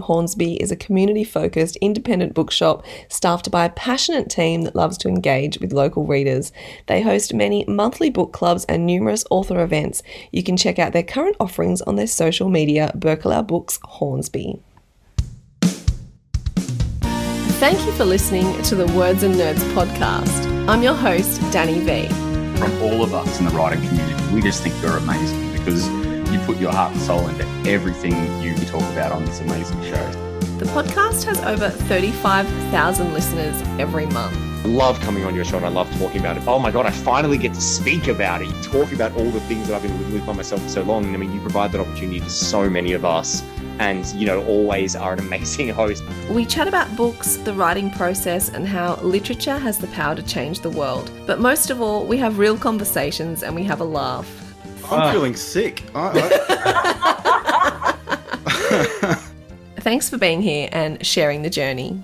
Hornsby is a community focused independent bookshop staffed by a passionate team that loves to engage with local readers. They host many monthly book clubs and numerous author events. You can check out their current offerings on their social media, Berkelouw Books Hornsby. Thank you for listening to the Words and Nerds podcast. I'm your host, Danny V. From all of us in the writing community, we just think you're amazing because you put your heart and soul into everything you talk about on this amazing show. The podcast has over 35,000 listeners every month. I love coming on your show and I love talking about it. Oh my God, I finally get to speak about it, talk about all the things that I've been living with by myself for so long. And I mean, you provide that opportunity to so many of us and, you know, always are an amazing host. We chat about books, the writing process, and how literature has the power to change the world. But most of all, we have real conversations and we have a laugh. I'm uh. feeling sick. I, I... Thanks for being here and sharing the journey.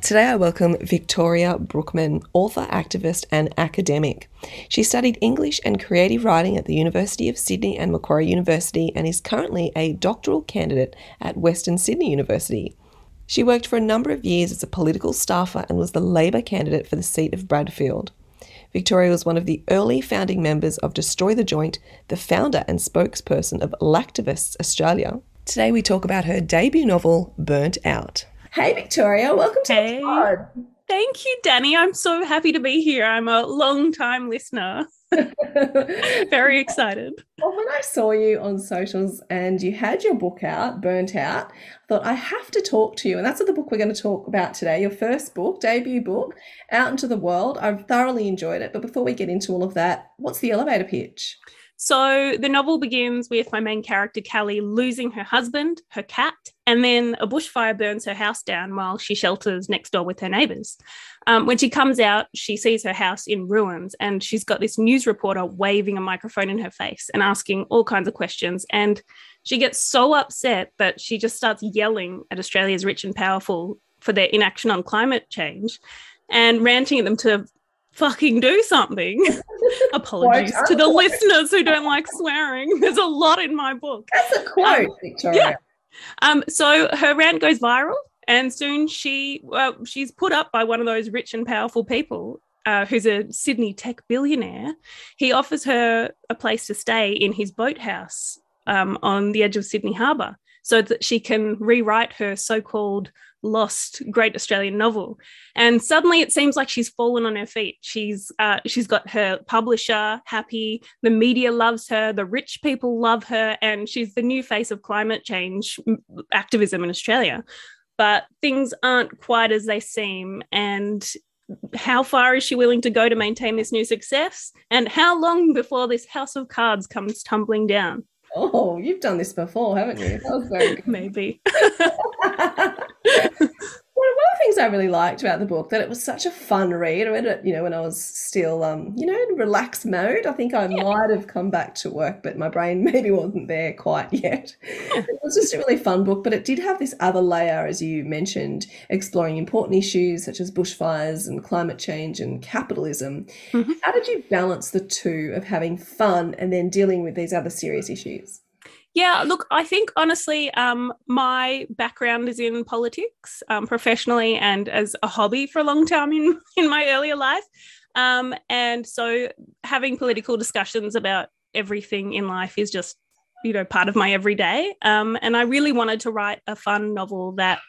Today, I welcome Victoria Brookman, author, activist, and academic. She studied English and creative writing at the University of Sydney and Macquarie University and is currently a doctoral candidate at Western Sydney University. She worked for a number of years as a political staffer and was the Labor candidate for the seat of Bradfield. Victoria was one of the early founding members of Destroy the Joint, the founder and spokesperson of Lactivists Australia. Today we talk about her debut novel, Burnt Out. Hey, Victoria, welcome to hey. the pod. Thank you, Danny. I'm so happy to be here. I'm a long time listener. Very excited. Well, when I saw you on socials and you had your book out, Burnt Out, I thought I have to talk to you. And that's the book we're going to talk about today your first book, debut book, Out into the World. I've thoroughly enjoyed it. But before we get into all of that, what's the elevator pitch? So the novel begins with my main character, Callie, losing her husband, her cat, and then a bushfire burns her house down while she shelters next door with her neighbors. Um, when she comes out, she sees her house in ruins and she's got this news reporter waving a microphone in her face and asking all kinds of questions. And she gets so upset that she just starts yelling at Australia's rich and powerful for their inaction on climate change and ranting at them to fucking do something. Apologies to the listeners who don't like swearing. There's a lot in my book. That's a quote, um, Victoria. Yeah. Um, so her rant goes viral, and soon she well, she's put up by one of those rich and powerful people. Uh, who's a Sydney tech billionaire? He offers her a place to stay in his boathouse um, on the edge of Sydney Harbour so that she can rewrite her so called lost great Australian novel. And suddenly it seems like she's fallen on her feet. She's uh, she's got her publisher happy, the media loves her, the rich people love her, and she's the new face of climate change activism in Australia. But things aren't quite as they seem, and how far is she willing to go to maintain this new success? And how long before this house of cards comes tumbling down? Oh, you've done this before, haven't you? That was very good. Maybe. things I really liked about the book that it was such a fun read. I read it, you know, when I was still, um, you know, in relaxed mode. I think I yeah. might have come back to work, but my brain maybe wasn't there quite yet. Yeah. It was just a really fun book, but it did have this other layer, as you mentioned, exploring important issues such as bushfires and climate change and capitalism. Mm-hmm. How did you balance the two of having fun and then dealing with these other serious issues? Yeah, look, I think honestly, um, my background is in politics um, professionally and as a hobby for a long time in, in my earlier life. Um, and so having political discussions about everything in life is just you know part of my everyday. Um, and i really wanted to write a fun novel that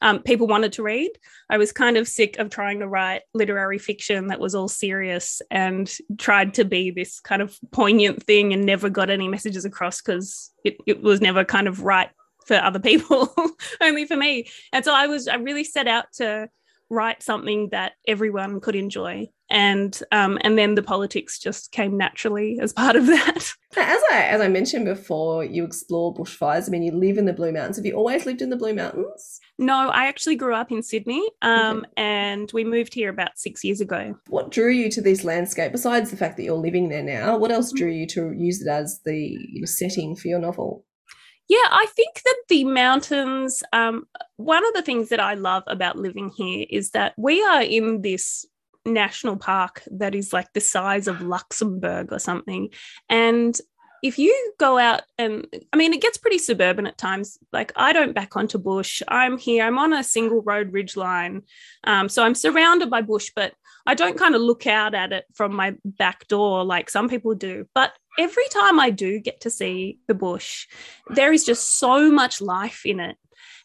um, people wanted to read. I was kind of sick of trying to write literary fiction that was all serious and tried to be this kind of poignant thing and never got any messages across because it, it was never kind of right for other people only for me. And so i was i really set out to write something that everyone could enjoy and um, and then the politics just came naturally as part of that. As I as I mentioned before, you explore bushfires. I mean, you live in the Blue Mountains. Have you always lived in the Blue Mountains? No, I actually grew up in Sydney, um, okay. and we moved here about six years ago. What drew you to this landscape, besides the fact that you're living there now? What else drew you to use it as the setting for your novel? Yeah, I think that the mountains, um, one of the things that I love about living here is that we are in this national park that is like the size of Luxembourg or something. And if you go out and I mean, it gets pretty suburban at times. Like I don't back onto bush. I'm here. I'm on a single road ridge line, um, so I'm surrounded by bush, but I don't kind of look out at it from my back door like some people do. But every time I do get to see the bush, there is just so much life in it.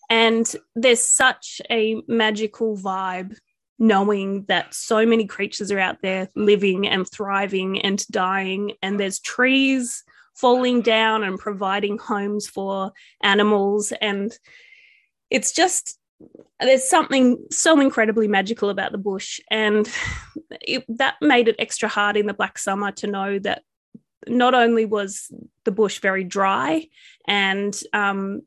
And there's such a magical vibe knowing that so many creatures are out there living and thriving and dying, and there's trees falling down and providing homes for animals. And it's just, there's something so incredibly magical about the bush. And it, that made it extra hard in the Black Summer to know that not only was the bush very dry and, um,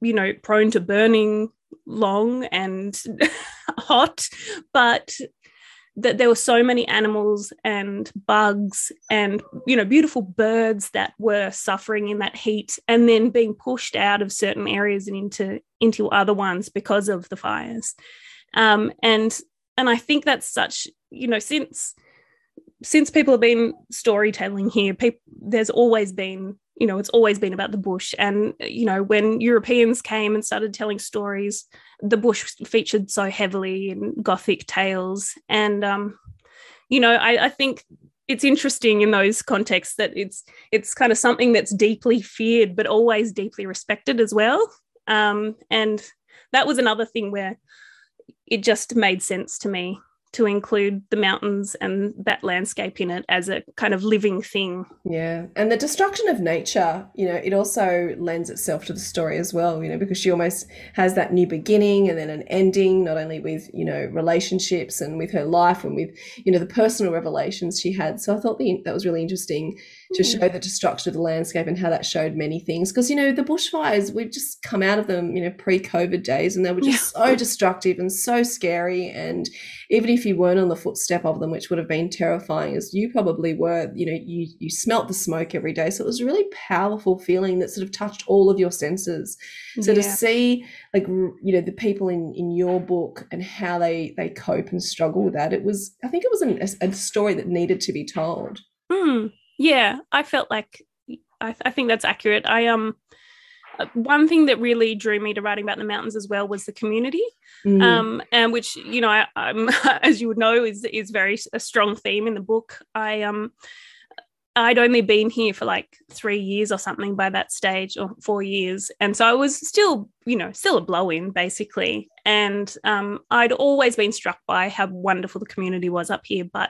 you know, prone to burning long and hot, but that there were so many animals and bugs and you know beautiful birds that were suffering in that heat and then being pushed out of certain areas and into into other ones because of the fires. Um, and and i think that's such you know since since people have been storytelling here there's always been you know, it's always been about the bush. And, you know, when Europeans came and started telling stories, the bush featured so heavily in Gothic tales. And, um, you know, I, I think it's interesting in those contexts that it's it's kind of something that's deeply feared but always deeply respected as well um, and that was another thing where it just made sense to me to include the mountains and that landscape in it as a kind of living thing. Yeah. And the destruction of nature, you know, it also lends itself to the story as well, you know, because she almost has that new beginning and then an ending, not only with, you know, relationships and with her life and with, you know, the personal revelations she had. So I thought the, that was really interesting to show the destruction of the landscape and how that showed many things. Because, you know, the bushfires, we've just come out of them, you know, pre COVID days, and they were just yeah. so destructive and so scary. And even if you weren't on the footstep of them, which would have been terrifying as you probably were, you know, you, you smelt the smoke every day. So it was a really powerful feeling that sort of touched all of your senses. So yeah. to see, like, you know, the people in, in your book and how they, they cope and struggle with that, it was, I think it was an, a, a story that needed to be told. Hmm yeah i felt like I, I think that's accurate. I um uh, one thing that really drew me to writing about the mountains as well was the community mm. um, and which you know I, am as you would know is is very a strong theme in the book. I um i'd only been here for like three years or something by that stage or four years and so i was still you know still a blow-in basically. And um, i'd always been struck by how wonderful the community was up here but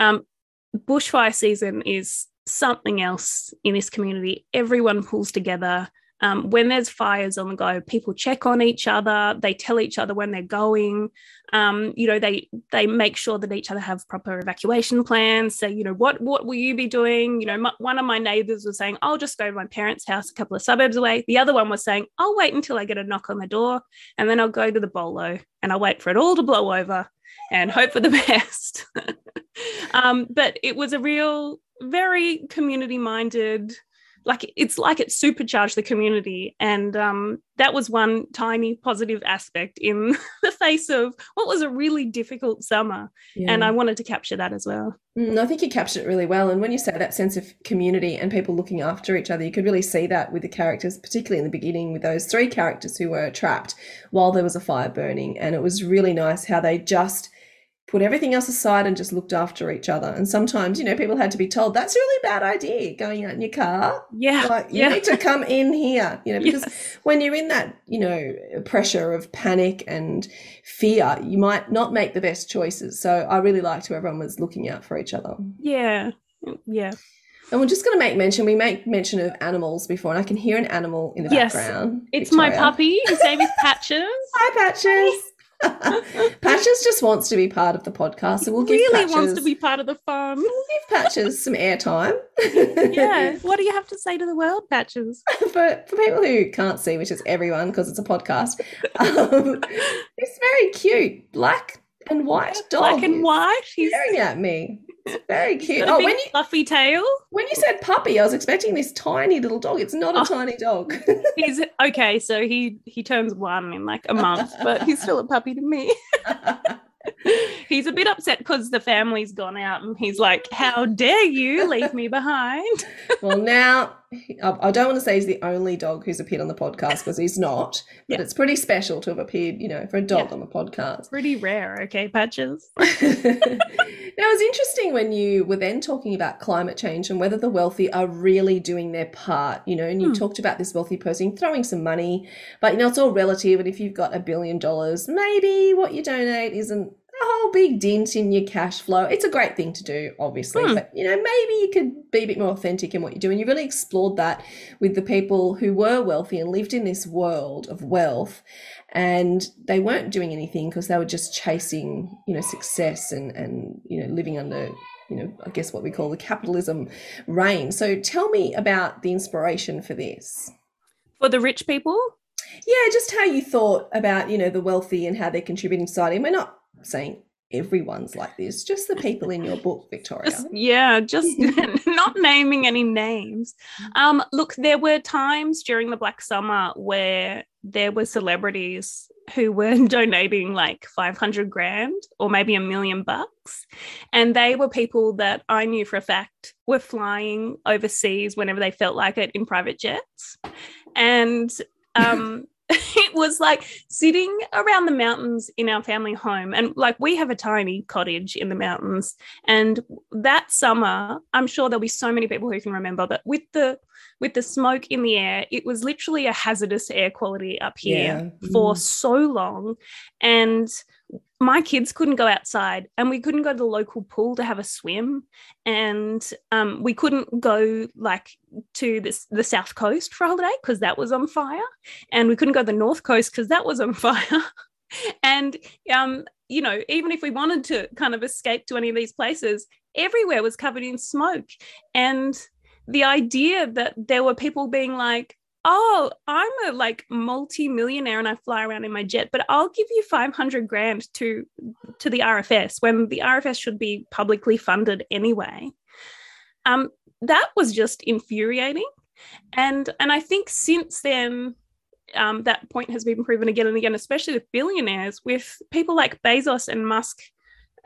um, bushfire season is something else in this community. Everyone pulls together. Um, when there's fires on the go, people check on each other. They tell each other when they're going. Um, you know, they they make sure that each other have proper evacuation plans. Say, you know, what what will you be doing? You know, m- one of my neighbours was saying, "I'll just go to my parents' house, a couple of suburbs away." The other one was saying, "I'll wait until I get a knock on the door, and then I'll go to the bolo and I'll wait for it all to blow over, and hope for the best. um, but it was a real, very community minded, like it's like it supercharged the community. And um, that was one tiny positive aspect in the face of what was a really difficult summer. Yeah. And I wanted to capture that as well. Mm, I think you captured it really well. And when you say that sense of community and people looking after each other, you could really see that with the characters, particularly in the beginning with those three characters who were trapped while there was a fire burning. And it was really nice how they just put everything else aside and just looked after each other. And sometimes, you know, people had to be told that's a really bad idea going out in your car. Yeah. Like you yeah. need to come in here, you know, because yes. when you're in that, you know, pressure of panic and fear, you might not make the best choices. So I really liked how everyone was looking out for each other. Yeah. Yeah. And we're just going to make mention, we make mention of animals before, and I can hear an animal in the yes, background. It's Victoria. my puppy. His name is Patches. Hi, Patches. Patches just wants to be part of the podcast, so we'll give really Patches, wants to be part of the fun. We'll give Patches some airtime. yeah. What do you have to say to the world, Patches? for for people who can't see, which is everyone because it's a podcast, um, it's very cute, black and white dog. Black and white. He's staring at me. Very cute. Oh, when you fluffy tail. When you said puppy, I was expecting this tiny little dog. It's not a oh, tiny dog. he's okay. So he he turns one in like a month, but he's still a puppy to me. he's a bit upset because the family's gone out and he's like, How dare you leave me behind? well, now I don't want to say he's the only dog who's appeared on the podcast because he's not, but Yeah. it's pretty special to have appeared, you know, for a dog Yeah. on the podcast. Pretty rare, okay, Patches? now, it was interesting when you were then talking about climate change and whether the wealthy are really doing their part, you know, and you Hmm. talked about this wealthy person throwing some money, but you know, it's all relative. And if you've got a billion dollars, maybe what you donate isn't a whole big dent in your cash flow. It's a great thing to do, obviously, Hmm. but you know, maybe you could be a bit more authentic in what you do. And you really explored that with the people who were wealthy and lived in this world of wealth and they weren't doing anything because they were just chasing you know success and and you know living under you know i guess what we call the capitalism reign so tell me about the inspiration for this For the rich people, yeah just how you thought about you know the wealthy and how they're contributing to society and we're not saying everyone's like this just the people in your book victoria just, yeah, just not naming any names. Um, look, there were times during the Black Summer where there were celebrities who were donating like 500 grand or maybe a million bucks. And they were people that I knew for a fact were flying overseas whenever they felt like it in private jets. And um, it was like sitting around the mountains in our family home. And like we have a tiny cottage in the mountains. And that summer, I'm sure there'll be so many people who can remember, but with the with the smoke in the air, it was literally a hazardous air quality up here Yeah. for Mm. so long. And my kids couldn't go outside and we couldn't go to the local pool to have a swim. And um, we couldn't go like to this, the south coast for a holiday because that was on fire. And we couldn't go to the north coast because that was on fire. And um, you know even if we wanted to kind of escape to any of these places everywhere was covered in smoke. And the idea that there were people being like oh i'm a like multi-millionaire and i fly around in my jet but i'll give you 500 grand to to the rfs when the rfs should be publicly funded anyway. Um that was just infuriating. And and i think since then um, that point has been proven again and again, especially with billionaires, with people like Bezos and Musk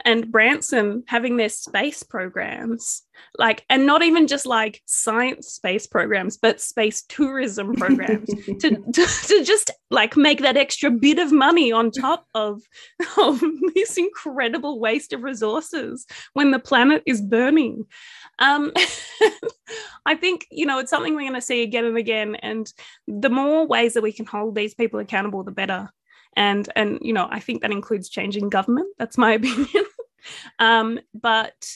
and Branson having their space programs, like, and not even just like science space programs, but space tourism programs to, to, to just like make that extra bit of money on top of, of this incredible waste of resources when the planet is burning. Um, I think, you know, it's something we're going to see again and again. And the more ways that we can hold these people accountable, the better. And, and you know, I think that includes changing government. That's my opinion. um, but,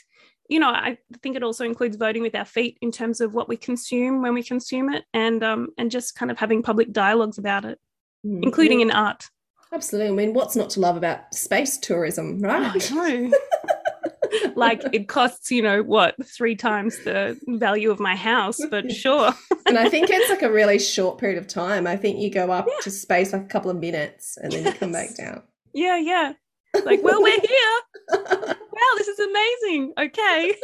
you know, I think it also includes voting with our feet in terms of what we consume when we consume it and, um, and just kind of having public dialogues about it, Mm, including in art. absolutely i mean what's not to love about space tourism right I know. like it costs, you know, what, three times the value of my house, but sure. and I think it's like a really short period of time. I think you go up to space like a couple of minutes and then you come back down. Yeah, yeah. Like, well, we're here. Wow, this is amazing. Okay,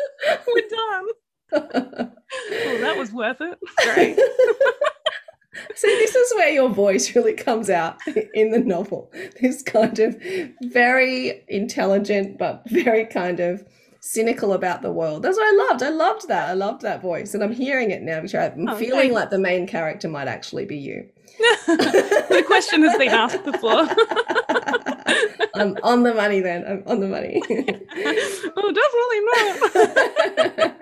we're done. Oh, that was worth it. Great. See, this is where your voice really comes out in the novel. This kind of very intelligent, but very kind of cynical about the world. That's what I loved. I loved that. I loved that voice. And I'm hearing it now, Victoria. I'm Oh, feeling thanks. like the main character might actually be you. the question has been asked before. I'm on the money then. I'm on the money. oh, definitely not.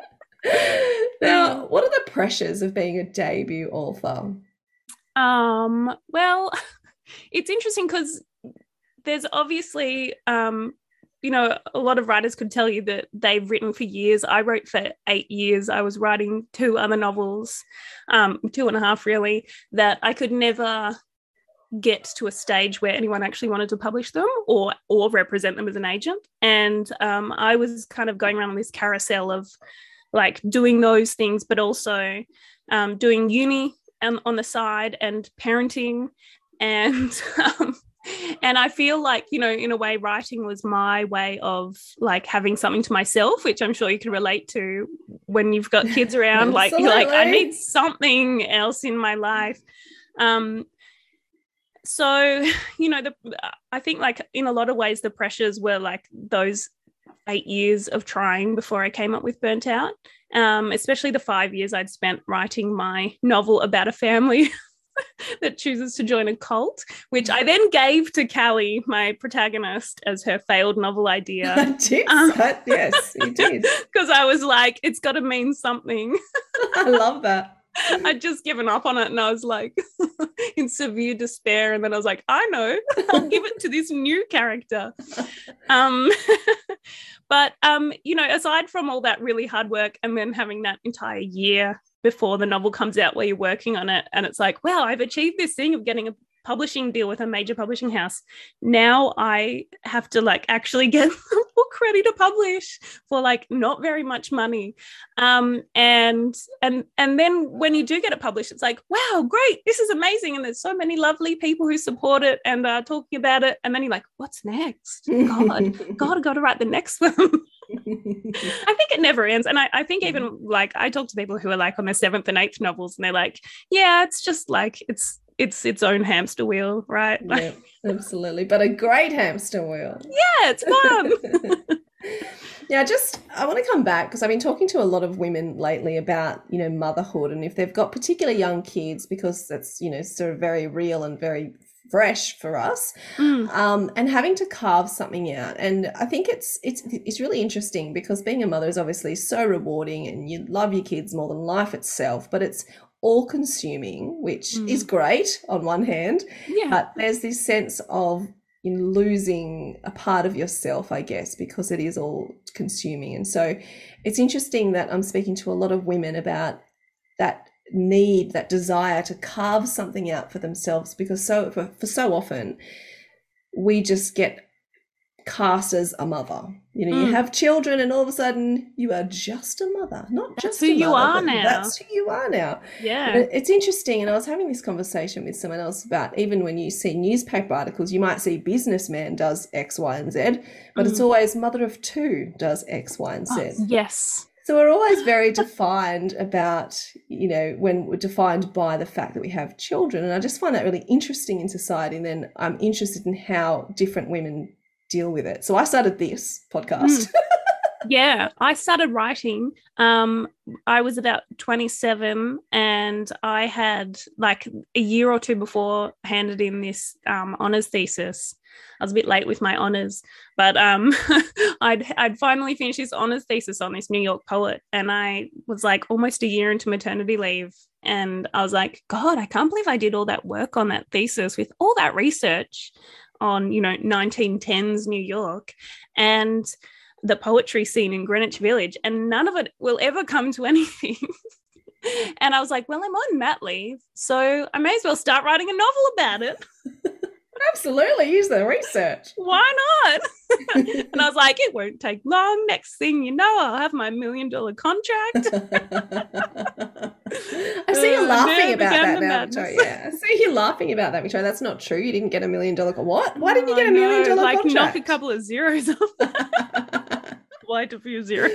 now, what are the pressures of being a debut author? Um, well, it's interesting because there's obviously, um, you know, a lot of writers could tell you that they've written for years. I wrote for eight years. I was writing two other novels, um, two and a half really, that I could never get to a stage where anyone actually wanted to publish them or or represent them as an agent. And um, I was kind of going around on this carousel of like doing those things, but also um, doing uni and on the side and parenting and um, and I feel like you know in a way writing was my way of like having something to myself which I'm sure you can relate to when you've got kids around like you're like I need something else in my life. Um so you know the i think like in a lot of ways the pressures were like those eight years of trying before i came up with burnt out um, especially the five years i'd spent writing my novel about a family that chooses to join a cult which i then gave to callie my protagonist as her failed novel idea did. Um. Yes, you did. because i was like it's got to mean something I love that. I'd just given up on it and I was like in severe despair. And then I was like, I know, I'll give it to this new character. Um, but, um, you know, aside from all that really hard work and then having that entire year before the novel comes out where you're working on it, and it's like, wow, I've achieved this thing of getting a publishing deal with a major publishing house. Now I have to like actually get book ready to publish for like not very much money. Um and and and then when you do get it published, it's like, wow, great, this is amazing. And there's so many lovely people who support it and are talking about it. And then you're like, what's next? God, God, I gotta write the next one. I think it never ends. And I, I think even like I talk to people who are like on their seventh and eighth novels and they're like, yeah, it's just like it's it's its own hamster wheel, right? Yeah, absolutely. But a great hamster wheel. yeah, it's fun. Now, just I want to come back because I've been talking to a lot of women lately about you know motherhood and if they've got particular young kids because that's you know sort of very real and very fresh for us Mm, um, and having to carve something out and i think it's it's it's really interesting because being a mother is obviously so rewarding and you love your kids more than life itself but it's all consuming which Mm. is great on one hand yeah. but there's this sense of in losing a part of yourself i guess because it is all consuming and so it's interesting that i'm speaking to a lot of women about that need that desire to carve something out for themselves because so for, for so often we just get cast as a mother you know you Mm. have children and all of a sudden you are just a mother not That's just who a you mother, are now. that's who you are now yeah. it's interesting, and I was having this conversation with someone else about even when you see newspaper articles, you might see businessman does X, Y, and Z, but it's Mm. always mother of two does X, Y, and Oh, Z. yes. So we're always very defined about, you know, when we're defined by the fact that we have children. And I just find that really interesting in society. And then I'm interested in how different women deal with it. So I started this podcast. Yeah. I started writing. Um, I was about 27 and I had like a year or two before handed in this um, honors thesis. I was a bit late with my honors, but um, I'd I'd finally finished this honors thesis on this New York poet, and I was like almost a year into maternity leave, and I was like, God, I can't believe I did all that work on that thesis with all that research on you know 1910s New York, and the poetry scene in Greenwich Village, and none of it will ever come to anything. and I was like, well, I'm on mat leave, so I may as well start writing a novel about it. Absolutely, use the research. Why not? and I was like, it won't take long. Next thing you know, I'll have my million dollar contract. I see you Uh, laughing there about that now, madness. Victoria. Yeah, I see you laughing about that, Victoria. That's not true. You didn't get a million dollar. What? Why didn't you get a million dollar Like contract? knock a couple of zeros off, quite a few zeros.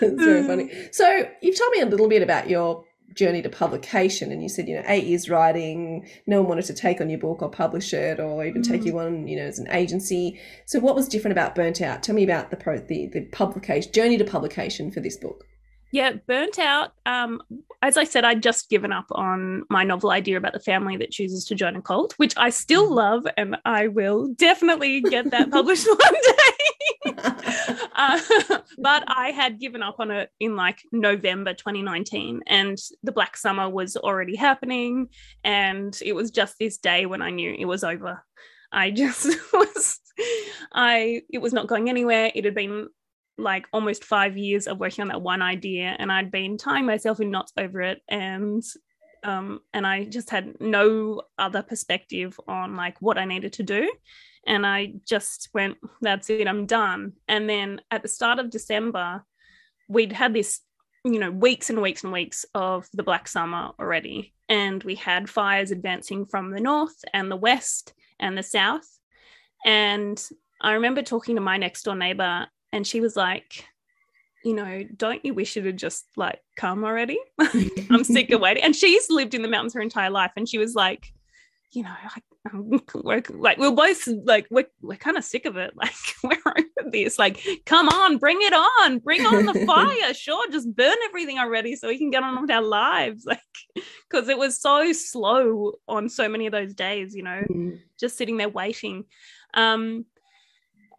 it's very funny. So you've told me a little bit about your journey to publication, and you said you know eight years writing. No one wanted to take on your book or publish it, or even take Mm. you on, you know, as an agency. So what was different about Burnt Out? Tell me about the pro the the publication journey to publication for this book. Yeah, burnt out. Um, as I said, I'd just given up on my novel idea about the family that chooses to join a cult, which I still Mm. love, and I will definitely get that published one day. uh, but I had given up on it in like November 2019, and the Black Summer was already happening, and it was just this day when I knew it was over. I just was, I it was not going anywhere. It had been like almost five years of working on that one idea, and I'd been tying myself in knots over it, and um, and I just had no other perspective on like what I needed to do and I just went, that's it, I'm done. And then at the start of December, we'd had this, you know, weeks and weeks and weeks of the Black Summer already. And we had fires advancing from the north and the west and the south. And I remember talking to my next door neighbor, and she was like, you know, don't you wish it had just like come already? I'm sick of waiting. And she's lived in the mountains her entire life. And she was like, you know, like, we're like we're both like we're, we're kind of sick of it. Like we're over this. Like, come on, bring it on, bring on the fire. Sure, just burn everything already so we can get on with our lives. Like, because it was so slow on so many of those days. You know, Mm. just sitting there waiting. Um,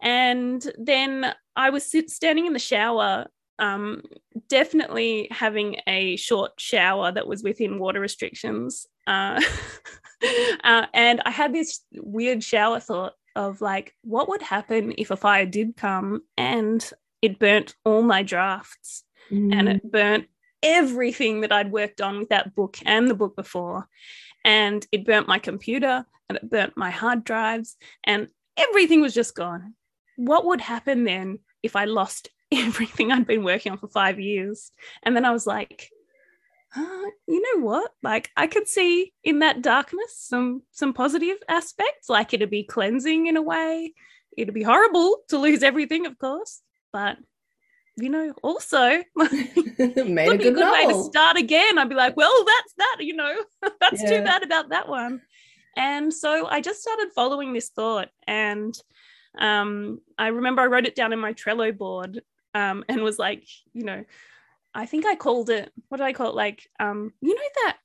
and then I was sit, standing in the shower, um, definitely having a short shower that was within water restrictions. Uh, uh, and I had this weird shower thought of like, what would happen if a fire did come and it burnt all my drafts and Mm. it burnt everything that I'd worked on with that book and the book before. And it burnt my computer and it burnt my hard drives and everything was just gone. What would happen then if I lost everything I'd been working on for five years? And then I was like, uh, you know what? Like I could see in that darkness some some positive aspects. Like it'd be cleansing in a way. It'd be horrible to lose everything, of course, but you know, also Made a could be a good good way to start again. I'd be like, well, that's that, you know, that's Yeah. too bad about that one. And so I just started following this thought. And um, I remember I wrote it down in my Trello board um, and was like, you know, I think I called it, what did I call it? Like, um, you know, that,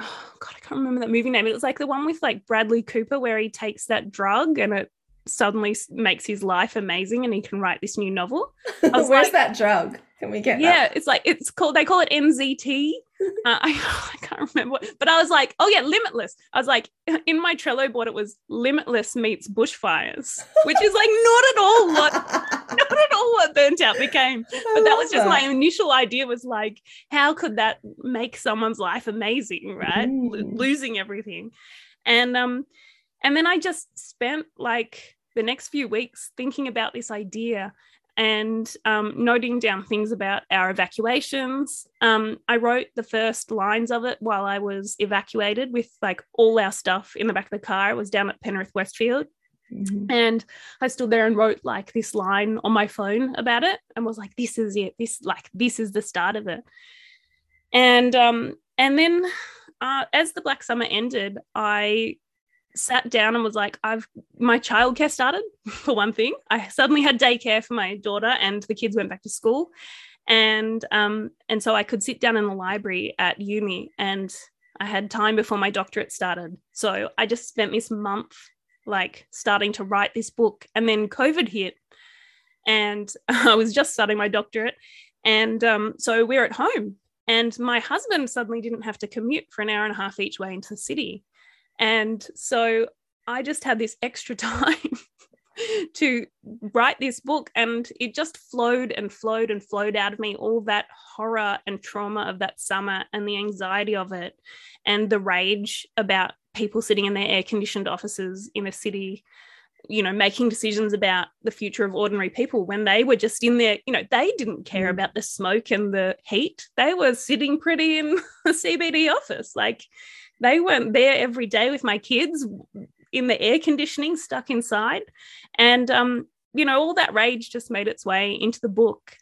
oh God, I can't remember that movie name. It was like the one with like Bradley Cooper where he takes that drug and it suddenly makes his life amazing and he can write this new novel. Where's like- that drug? Can we get yeah, it's like it's called. They call it NZT. Uh, I, I can't remember, what- but I was like, oh yeah, Limitless. I was like, in my Trello board, it was Limitless meets bushfires, which is like not at all what not at all what burnt out became. But that was just my my initial idea. Was like, how could that make someone's life amazing, right? Lo- Mm. losing everything, and um, and then I just spent like the next few weeks thinking about this idea and um, noting down things about our evacuations. Um, I wrote the first lines of it while I was evacuated with like all our stuff in the back of the car. It was down at Penrith Westfield. Mhm. And I stood there and wrote like this line on my phone about it and was like, this is it. This like this is the start of it. And um, and then uh, as the Black Summer ended, I sat down and was like, I've my childcare started for one thing. I suddenly had daycare for my daughter, and the kids went back to school, and um, and so I could sit down in the library at uni, and I had time before my doctorate started. So I just spent this month like starting to write this book, and then COVID hit, and I was just starting my doctorate, and um, so we're at home. And my husband suddenly didn't have to commute for an hour and a half each way into the city. And so I just had this extra time to write this book, and it just flowed and flowed and flowed out of me all that horror and trauma of that summer and the anxiety of it, and the rage about people sitting in their air conditioned offices in a city. You know, making decisions about the future of ordinary people when they were just in there, you know, they didn't care Mm. about the smoke and the heat. They were sitting pretty in a CBD office. Like they weren't there every day with my kids in the air conditioning stuck inside. And um you know all that rage just made its way into the book.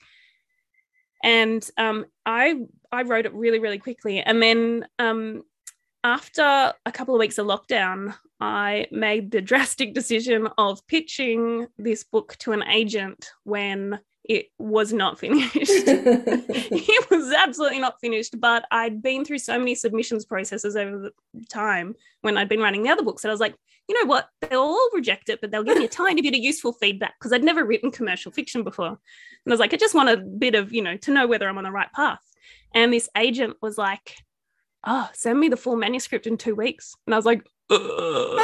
And um i i wrote it really really quickly. And then um after a couple of weeks of lockdown i made the drastic decision of pitching this book to an agent when it was not finished it was absolutely not finished, but I'd been through so many submissions processes over the time when I'd been writing the other books that I was like, you know what, they'll all reject it, but they'll give me a tiny bit of useful feedback because I'd never written commercial fiction before. And I was like, I just want a bit of, you know, to know whether I'm on the right path. And this agent was like, oh, send me the full manuscript in two weeks. And I was like, sure,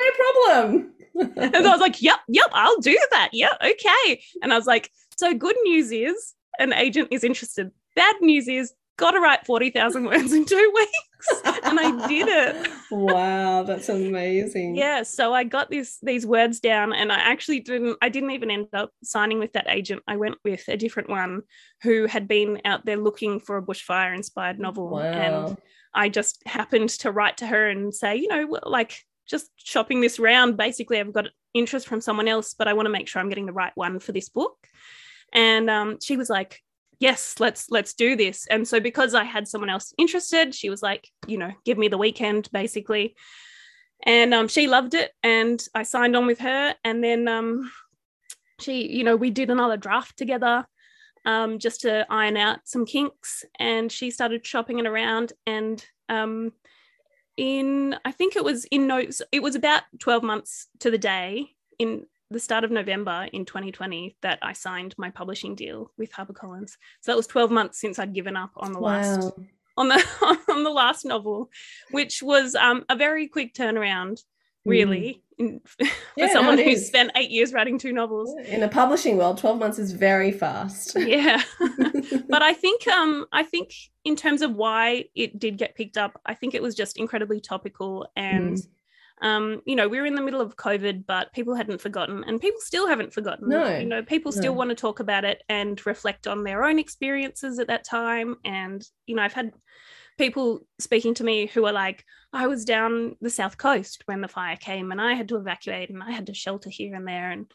no problem. and I was like, yep, yep, I'll do that. Yeah, okay. And I was like, so good news is an agent is interested. Bad news is got to write 40,000 words in two weeks. And I did it. wow, that's amazing. Yeah. So I got this these words down and I actually didn't I didn't even end up signing with that agent. I went with a different one who had been out there looking for a bushfire inspired novel. And I just happened to write to her and say, you know, like just shopping this round. Basically, I've got interest from someone else, but I want to make sure I'm getting the right one for this book. And um, she was like, yes, let's let's do this. And so because I had someone else interested, she was like, you know, give me the weekend basically. And um, she loved it, and I signed on with her. And then um, she, you know, we did another draft together um, just to iron out some kinks. And she started shopping it around. And um, in, I think it was in notes, it was about 12 months to the day in the start of November in 2020 that I signed my publishing deal with HarperCollins. So that was 12 months since I'd given up on the Wow. last on the on the last novel, which was um, a very quick turnaround, really, in, for. Yeah, someone who spent eight years writing two novels. In the publishing world, 12 months is very fast. Yeah, but I think um I think in terms of why it did get picked up, I think it was just incredibly topical and. Mm. Um, you know, we were in the middle of COVID, but people hadn't forgotten, and people still haven't forgotten. No, you know, people still no. want to talk about it and reflect on their own experiences at that time. And you know, I've had people speaking to me who are like, I was down the south coast when the fire came, and I had to evacuate, and I had to shelter here and there, and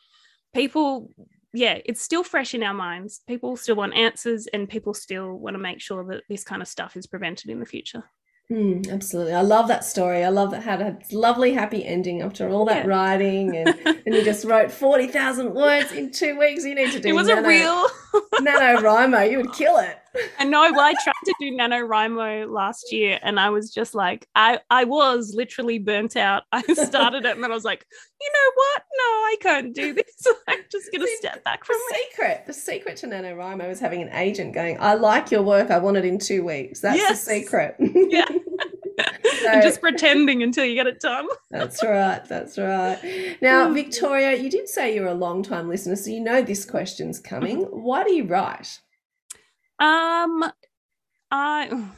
people yeah it's still fresh in our minds people still want answers and people still want to make sure that this kind of stuff is prevented in the future Mm, absolutely. I love that story. I love that had a lovely happy ending after all that Yeah. writing and, and you just wrote 40,000 words in two weeks. You need to do that. it was a nano- real NaNoWriMo. You would kill it. I know well i tried to do nanowrimo last year and i was just like i i was literally burnt out i started it and then i was like you know what no i can't do this i'm just gonna step back from The it secret, the secret to NaNoWriMo is having an agent going, I like your work. I want it in two weeks. That's Yes. the secret. Yeah. and just pretending until you get it done That's right. That's right. Now, mm. Victoria, you did say you're a long time listener, so you know this question's coming. Mm-hmm. Why do you write? Um, I,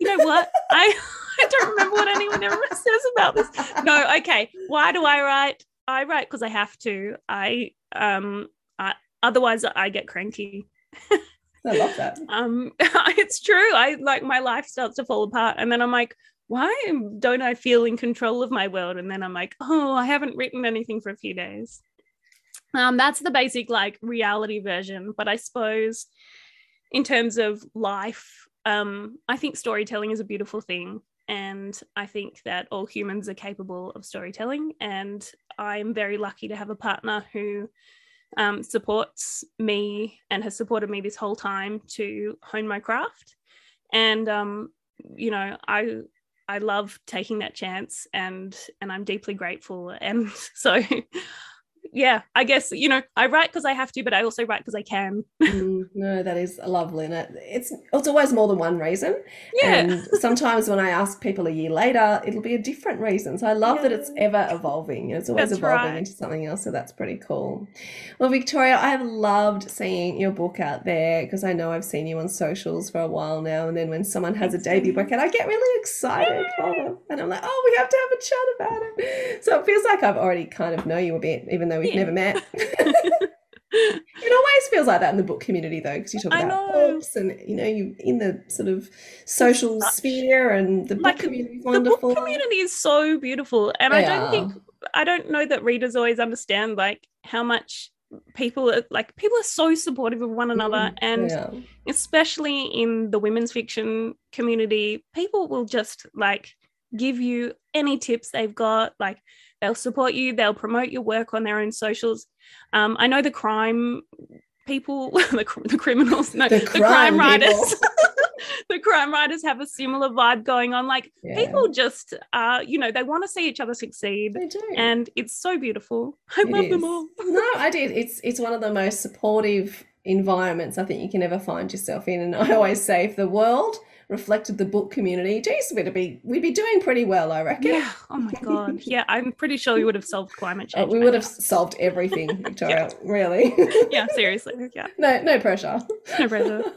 you know what? I I don't remember what anyone ever says about this. No, okay. Why do I write? I write because I have to. I um, I, otherwise I get cranky. I love that. Um, it's true. I like my life starts to fall apart, and then I'm like, why don't I feel in control of my world? And then I'm like, oh, I haven't written anything for a few days. Um, that's the basic like reality version. But I suppose in terms of life, um, I think storytelling is a beautiful thing. And I think that all humans are capable of storytelling. And I'm very lucky to have a partner who um, supports me and has supported me this whole time to hone my craft. And um, you know, I I love taking that chance, and and I'm deeply grateful. And so, yeah, I guess you know, I write because I have to, but I also write because I can. Mm, no, that is lovely. And it, it's it's always more than one reason. Yeah. And sometimes when I ask people a year later, it'll be a different reason. So I love that it's ever evolving. It's always That's evolving right. into something else. So that's pretty cool. Well, Victoria, I have loved seeing your book out there because I know I've seen you on socials for a while now. And then when someone has a debut book out, I get really excited for them. And I'm like, oh, we have to have a chat about it. So it feels like I've already kind of know you a bit, even though we've Yeah. never met. It always feels like that in the book community, though, because you talk about books and you know you in the sort of social Such- sphere, and the book Like, community is the wonderful. book community is so beautiful, and I don't are. think I don't know that readers always understand like how much people are like people are so supportive of one another Mm, and yeah. especially in the women's fiction community, people will just like give you any tips they've got. Like they'll support you, they'll promote your work on their own socials. Um, I know the crime people, the, the criminals, no, The the, crime crime writers. the crime writers have a similar vibe going on. Like Yeah. people just, uh, you know, they want to see each other succeed, They do. and it's so beautiful. I It love them all. no, I did. It's it's one of the most supportive environments I think you can ever find yourself in. And I always say, if the world reflected the book community, geez, we'd be we'd be doing pretty well, I reckon. Yeah. Oh my god. Yeah, I'm pretty sure we would have solved climate Uh, change. we would have now. solved everything, Victoria. Really. yeah, seriously. Yeah, no, no pressure. no pressure.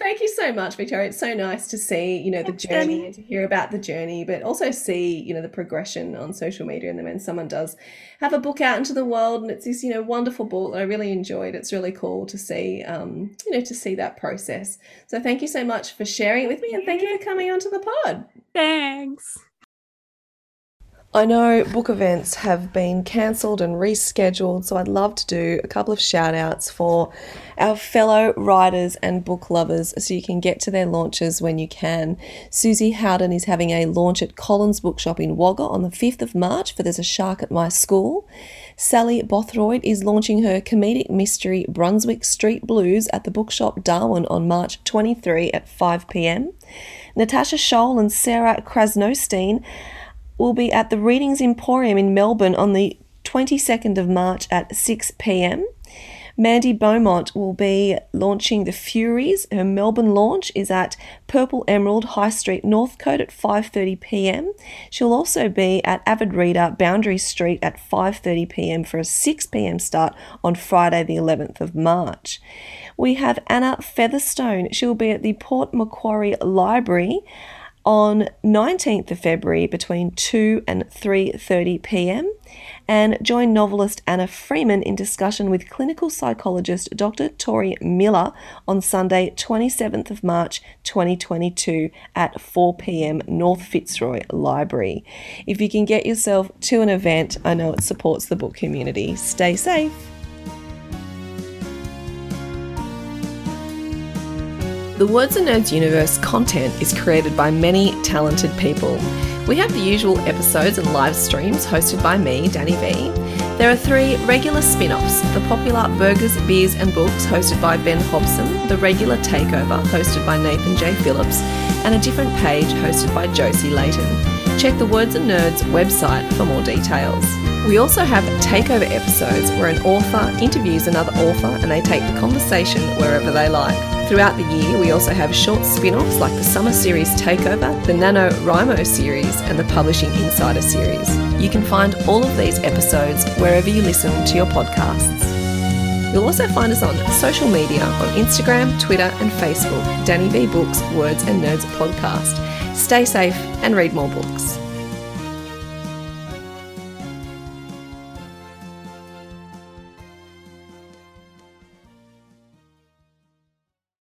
Thank you so much, Victoria. It's so nice to see, you know, the journey and to hear about the journey, but also see, you know, the progression on social media. And then when someone does have a book out into the world and it's this, you know, wonderful book that I really enjoyed, it's really cool to see, um, you know, to see that process. So thank you so much for sharing it with me and thank you for coming onto the pod. Thanks. I know book events have been cancelled and rescheduled, so I'd love to do a couple of shout outs for our fellow writers and book lovers so you can get to their launches when you can. Susie Howden is having a launch at Collins Bookshop in Wagga on the 5th of March for There's a Shark at My School. Sally Boothroyd is launching her comedic mystery Brunswick Street Blues at the bookshop Darwin on March 23 at 5 pm. Natasha Scholl and Sarah Krasnostein will be at the Readings Emporium in Melbourne on the 22nd of March at 6 pm. Mandy Beaumont will be launching The Furies. Her Melbourne launch is at Purple Emerald High Street Northcote at 5:30 p.m. She'll also be at Avid Reader Boundary Street at 5:30 p.m. for a 6 p.m. start on Friday the 11th of March. We have Anna Featherstone. She'll be at the Port Macquarie Library on 19th of February between 2 and 3:30 p.m. and join novelist Anna Freeman in discussion with clinical psychologist Dr. Tori Miller on Sunday 27th of March 2022 at 4 p.m. North Fitzroy Library. If you can get yourself to an event, I know it supports the book community. Stay safe. The Words and Nerds universe content is created by many talented people. We have the usual episodes and live streams hosted by me, Danny V. There are three regular spin offs the popular Burgers, Beers and Books, hosted by Ben Hobson, the regular Takeover, hosted by Nathan J. Phillips, and a different page hosted by Josie Layton. Check the Words and Nerds website for more details. We also have takeover episodes where an author interviews another author and they take the conversation wherever they like. Throughout the year, we also have short spin offs like the Summer Series Takeover, the Nano NaNoWriMo series, and the Publishing Insider series. You can find all of these episodes wherever you listen to your podcasts. You'll also find us on social media on Instagram, Twitter, and Facebook. Danny V Books, Words and Nerds Podcast. Stay safe and read more books.